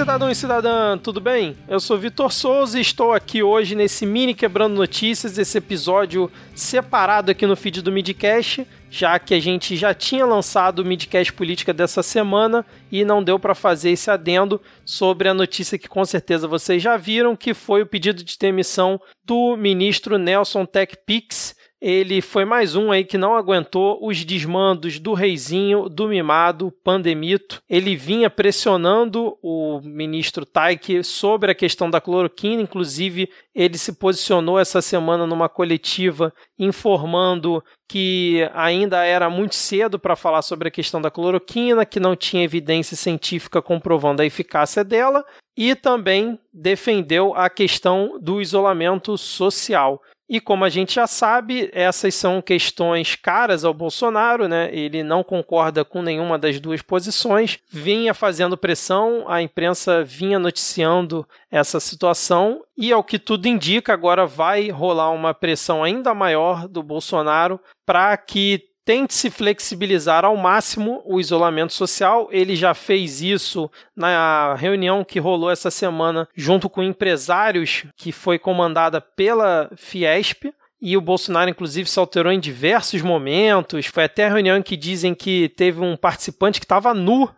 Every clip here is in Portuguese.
cidadão e cidadã, tudo bem? Eu sou Vitor Souza e estou aqui hoje nesse mini Quebrando Notícias, esse episódio separado aqui no feed do Midcast, já que a gente já tinha lançado o Midcast Política dessa semana e não deu para fazer esse adendo sobre a notícia que com certeza vocês já viram, que foi o pedido de demissão do ministro Nelson Tech Pix ele foi mais um aí que não aguentou os desmandos do reizinho, do mimado, pandemito. Ele vinha pressionando o ministro Taik sobre a questão da cloroquina, inclusive ele se posicionou essa semana numa coletiva informando que ainda era muito cedo para falar sobre a questão da cloroquina, que não tinha evidência científica comprovando a eficácia dela, e também defendeu a questão do isolamento social. E como a gente já sabe, essas são questões caras ao Bolsonaro, né? Ele não concorda com nenhuma das duas posições, vinha fazendo pressão, a imprensa vinha noticiando essa situação e ao que tudo indica, agora vai rolar uma pressão ainda maior do Bolsonaro para que tente se flexibilizar ao máximo o isolamento social. Ele já fez isso na reunião que rolou essa semana junto com empresários, que foi comandada pela Fiesp. E o Bolsonaro, inclusive, se alterou em diversos momentos. Foi até a reunião em que dizem que teve um participante que estava nu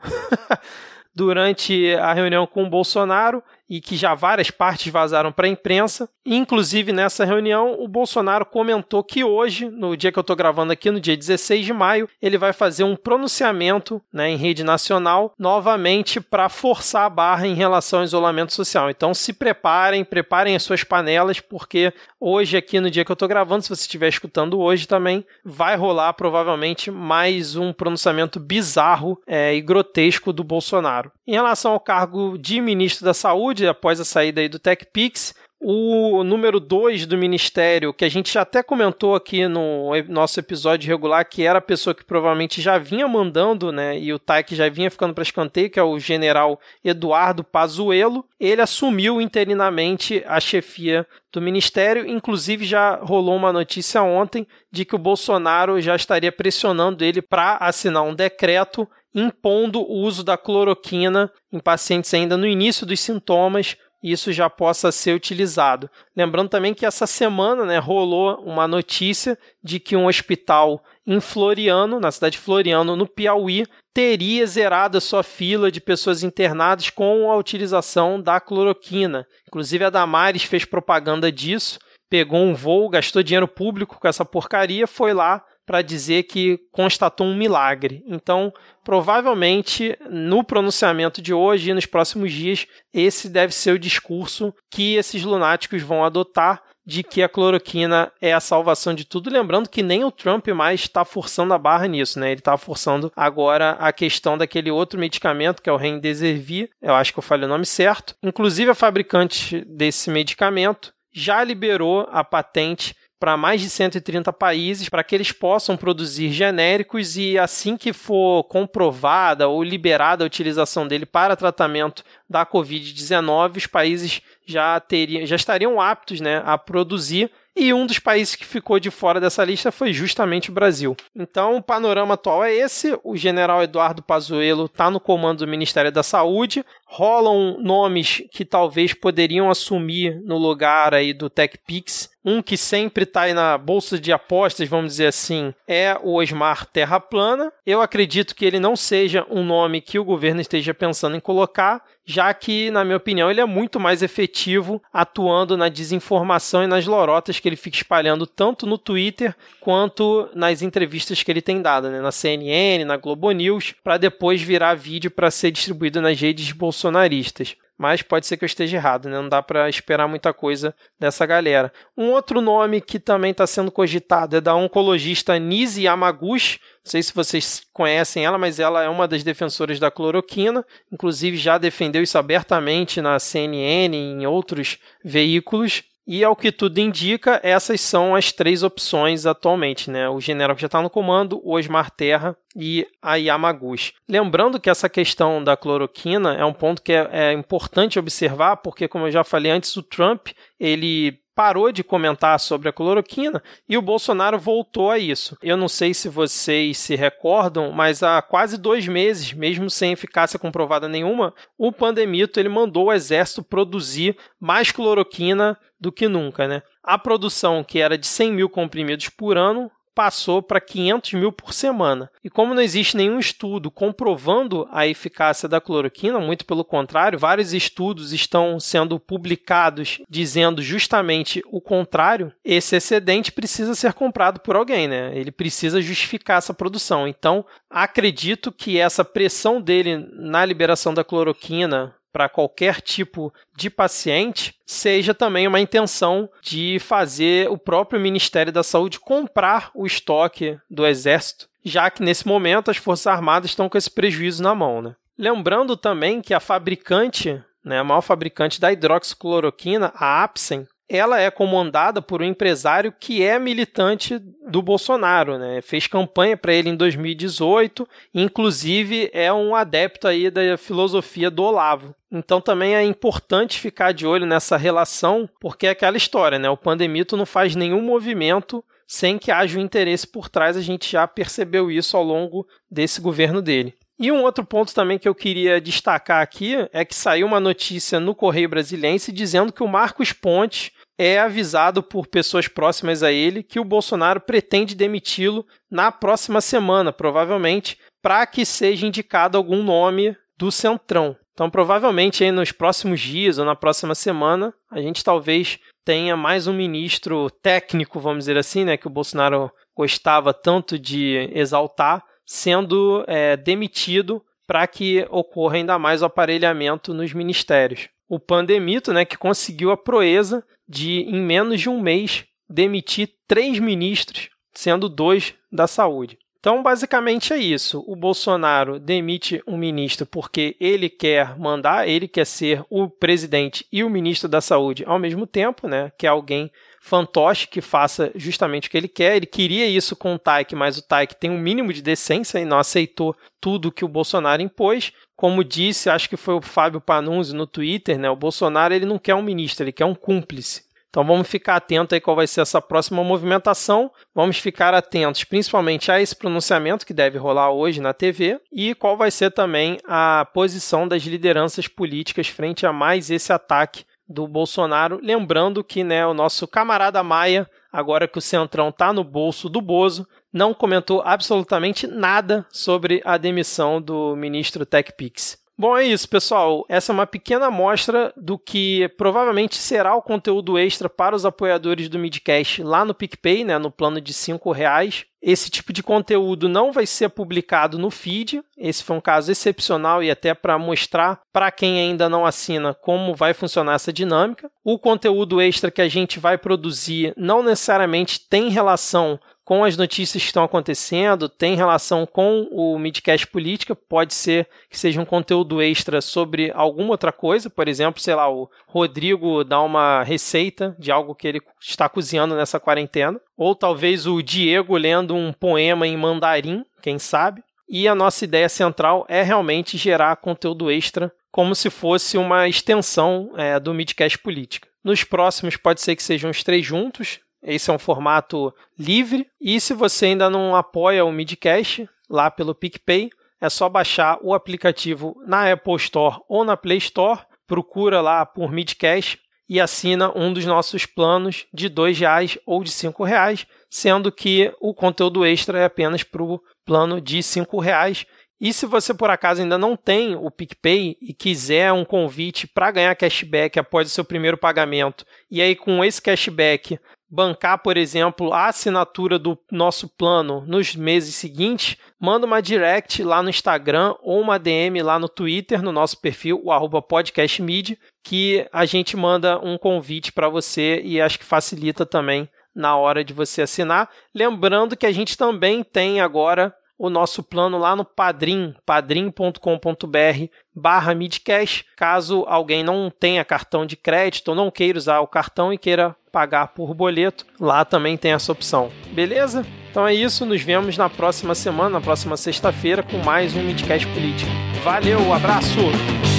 durante a reunião com o Bolsonaro e que já várias partes vazaram para a imprensa. Inclusive, nessa reunião, o Bolsonaro comentou que hoje, no dia que eu estou gravando aqui, no dia 16 de maio, ele vai fazer um pronunciamento né, em rede nacional, novamente para forçar a barra em relação ao isolamento social. Então, se preparem, preparem as suas panelas, porque hoje, aqui no dia que eu estou gravando, se você estiver escutando hoje também, vai rolar provavelmente mais um pronunciamento bizarro é, e grotesco do Bolsonaro. Em relação ao cargo de ministro da Saúde, após a saída aí do TechPix. O número 2 do Ministério, que a gente já até comentou aqui no nosso episódio regular, que era a pessoa que provavelmente já vinha mandando, né? E o TAC já vinha ficando para escanteio, que é o general Eduardo Pazuello. Ele assumiu interinamente a chefia do Ministério. Inclusive, já rolou uma notícia ontem de que o Bolsonaro já estaria pressionando ele para assinar um decreto impondo o uso da cloroquina em pacientes ainda no início dos sintomas isso já possa ser utilizado. Lembrando também que essa semana né, rolou uma notícia de que um hospital em Floriano, na cidade de Floriano, no Piauí, teria zerado a sua fila de pessoas internadas com a utilização da cloroquina. Inclusive a Damares fez propaganda disso, pegou um voo, gastou dinheiro público com essa porcaria, foi lá para dizer que constatou um milagre. Então, provavelmente, no pronunciamento de hoje e nos próximos dias, esse deve ser o discurso que esses lunáticos vão adotar de que a cloroquina é a salvação de tudo. Lembrando que nem o Trump mais está forçando a barra nisso, né? Ele está forçando agora a questão daquele outro medicamento que é o Remdesivir. Eu acho que eu falei o nome certo. Inclusive, a fabricante desse medicamento já liberou a patente para mais de 130 países para que eles possam produzir genéricos e assim que for comprovada ou liberada a utilização dele para tratamento da COVID-19, os países já teriam, já estariam aptos, né, a produzir e um dos países que ficou de fora dessa lista foi justamente o Brasil. Então, o panorama atual é esse: o general Eduardo Pazuello está no comando do Ministério da Saúde. Rolam nomes que talvez poderiam assumir no lugar aí do TechPix. Um que sempre está aí na bolsa de apostas, vamos dizer assim, é o Osmar Terra Plana. Eu acredito que ele não seja um nome que o governo esteja pensando em colocar, já que, na minha opinião, ele é muito mais efetivo atuando na desinformação e nas lorotas que ele fica espalhando tanto no Twitter quanto nas entrevistas que ele tem dado, né? na CNN, na Globo News, para depois virar vídeo para ser distribuído nas redes bolsonaristas mas pode ser que eu esteja errado, né? Não dá para esperar muita coisa dessa galera. Um outro nome que também está sendo cogitado é da oncologista Nise Yamaguchi. Não sei se vocês conhecem ela, mas ela é uma das defensoras da cloroquina. Inclusive já defendeu isso abertamente na CNN e em outros veículos. E ao que tudo indica, essas são as três opções atualmente, né? O general que já está no comando, o Osmar Terra e a Yamaguchi. Lembrando que essa questão da cloroquina é um ponto que é, é importante observar, porque como eu já falei antes, o Trump ele parou de comentar sobre a cloroquina e o Bolsonaro voltou a isso. Eu não sei se vocês se recordam, mas há quase dois meses, mesmo sem eficácia comprovada nenhuma, o Pandemito ele mandou o exército produzir mais cloroquina do que nunca, né? A produção, que era de 100 mil comprimidos por ano, passou para 500 mil por semana. E como não existe nenhum estudo comprovando a eficácia da cloroquina, muito pelo contrário, vários estudos estão sendo publicados dizendo justamente o contrário, esse excedente precisa ser comprado por alguém, né? Ele precisa justificar essa produção. Então, acredito que essa pressão dele na liberação da cloroquina para qualquer tipo de paciente seja também uma intenção de fazer o próprio Ministério da Saúde comprar o estoque do Exército, já que nesse momento as Forças Armadas estão com esse prejuízo na mão. Né? Lembrando também que a fabricante, né, a maior fabricante da hidroxicloroquina, a Apsen, ela é comandada por um empresário que é militante do Bolsonaro, né? Fez campanha para ele em 2018, inclusive é um adepto aí da filosofia do Olavo. Então também é importante ficar de olho nessa relação, porque é aquela história, né? O pandemito não faz nenhum movimento sem que haja um interesse por trás, a gente já percebeu isso ao longo desse governo dele. E um outro ponto também que eu queria destacar aqui é que saiu uma notícia no Correio Brasiliense dizendo que o Marcos Pontes é avisado por pessoas próximas a ele que o Bolsonaro pretende demiti-lo na próxima semana, provavelmente, para que seja indicado algum nome do Centrão. Então, provavelmente, nos próximos dias ou na próxima semana, a gente talvez tenha mais um ministro técnico, vamos dizer assim, né, que o Bolsonaro gostava tanto de exaltar, sendo é, demitido para que ocorra ainda mais o aparelhamento nos ministérios. O Pandemito, né, que conseguiu a proeza de, em menos de um mês, demitir três ministros, sendo dois da saúde. Então, basicamente é isso. O Bolsonaro demite um ministro porque ele quer mandar, ele quer ser o presidente e o ministro da Saúde ao mesmo tempo, né? Que é alguém fantoche que faça justamente o que ele quer. Ele queria isso com o Taik, mas o Taik tem um mínimo de decência e não aceitou tudo que o Bolsonaro impôs. Como disse, acho que foi o Fábio Panunzi no Twitter, né? O Bolsonaro ele não quer um ministro, ele quer um cúmplice. Então vamos ficar atento aí qual vai ser essa próxima movimentação. Vamos ficar atentos principalmente a esse pronunciamento que deve rolar hoje na TV e qual vai ser também a posição das lideranças políticas frente a mais esse ataque do Bolsonaro. Lembrando que né, o nosso camarada Maia, agora que o Centrão está no bolso do Bozo, não comentou absolutamente nada sobre a demissão do ministro TechPix. Bom, é isso, pessoal. Essa é uma pequena amostra do que provavelmente será o conteúdo extra para os apoiadores do Midcast lá no PicPay, né, no plano de R$ reais. Esse tipo de conteúdo não vai ser publicado no feed. Esse foi um caso excepcional e até para mostrar para quem ainda não assina como vai funcionar essa dinâmica. O conteúdo extra que a gente vai produzir não necessariamente tem relação com as notícias que estão acontecendo, tem relação com o Midcast Política, pode ser que seja um conteúdo extra sobre alguma outra coisa, por exemplo, sei lá, o Rodrigo dá uma receita de algo que ele está cozinhando nessa quarentena, ou talvez o Diego lendo um poema em mandarim, quem sabe. E a nossa ideia central é realmente gerar conteúdo extra, como se fosse uma extensão é, do Midcast Política. Nos próximos pode ser que sejam os três juntos, esse é um formato livre. E se você ainda não apoia o Midcast lá pelo PicPay, é só baixar o aplicativo na Apple Store ou na Play Store. Procura lá por Midcast e assina um dos nossos planos de R$ reais ou de R$ reais, sendo que o conteúdo extra é apenas para o plano de R$ reais. E se você por acaso ainda não tem o PicPay e quiser um convite para ganhar cashback após o seu primeiro pagamento, e aí com esse cashback bancar, por exemplo, a assinatura do nosso plano nos meses seguintes, manda uma direct lá no Instagram ou uma DM lá no Twitter, no nosso perfil, o arroba podcastmedia, que a gente manda um convite para você e acho que facilita também na hora de você assinar. Lembrando que a gente também tem agora o nosso plano lá no Padrim, padrim.com.br barra midcash. Caso alguém não tenha cartão de crédito ou não queira usar o cartão e queira pagar por boleto, lá também tem essa opção. Beleza? Então é isso, nos vemos na próxima semana, na próxima sexta-feira, com mais um Midcast Político. Valeu, abraço!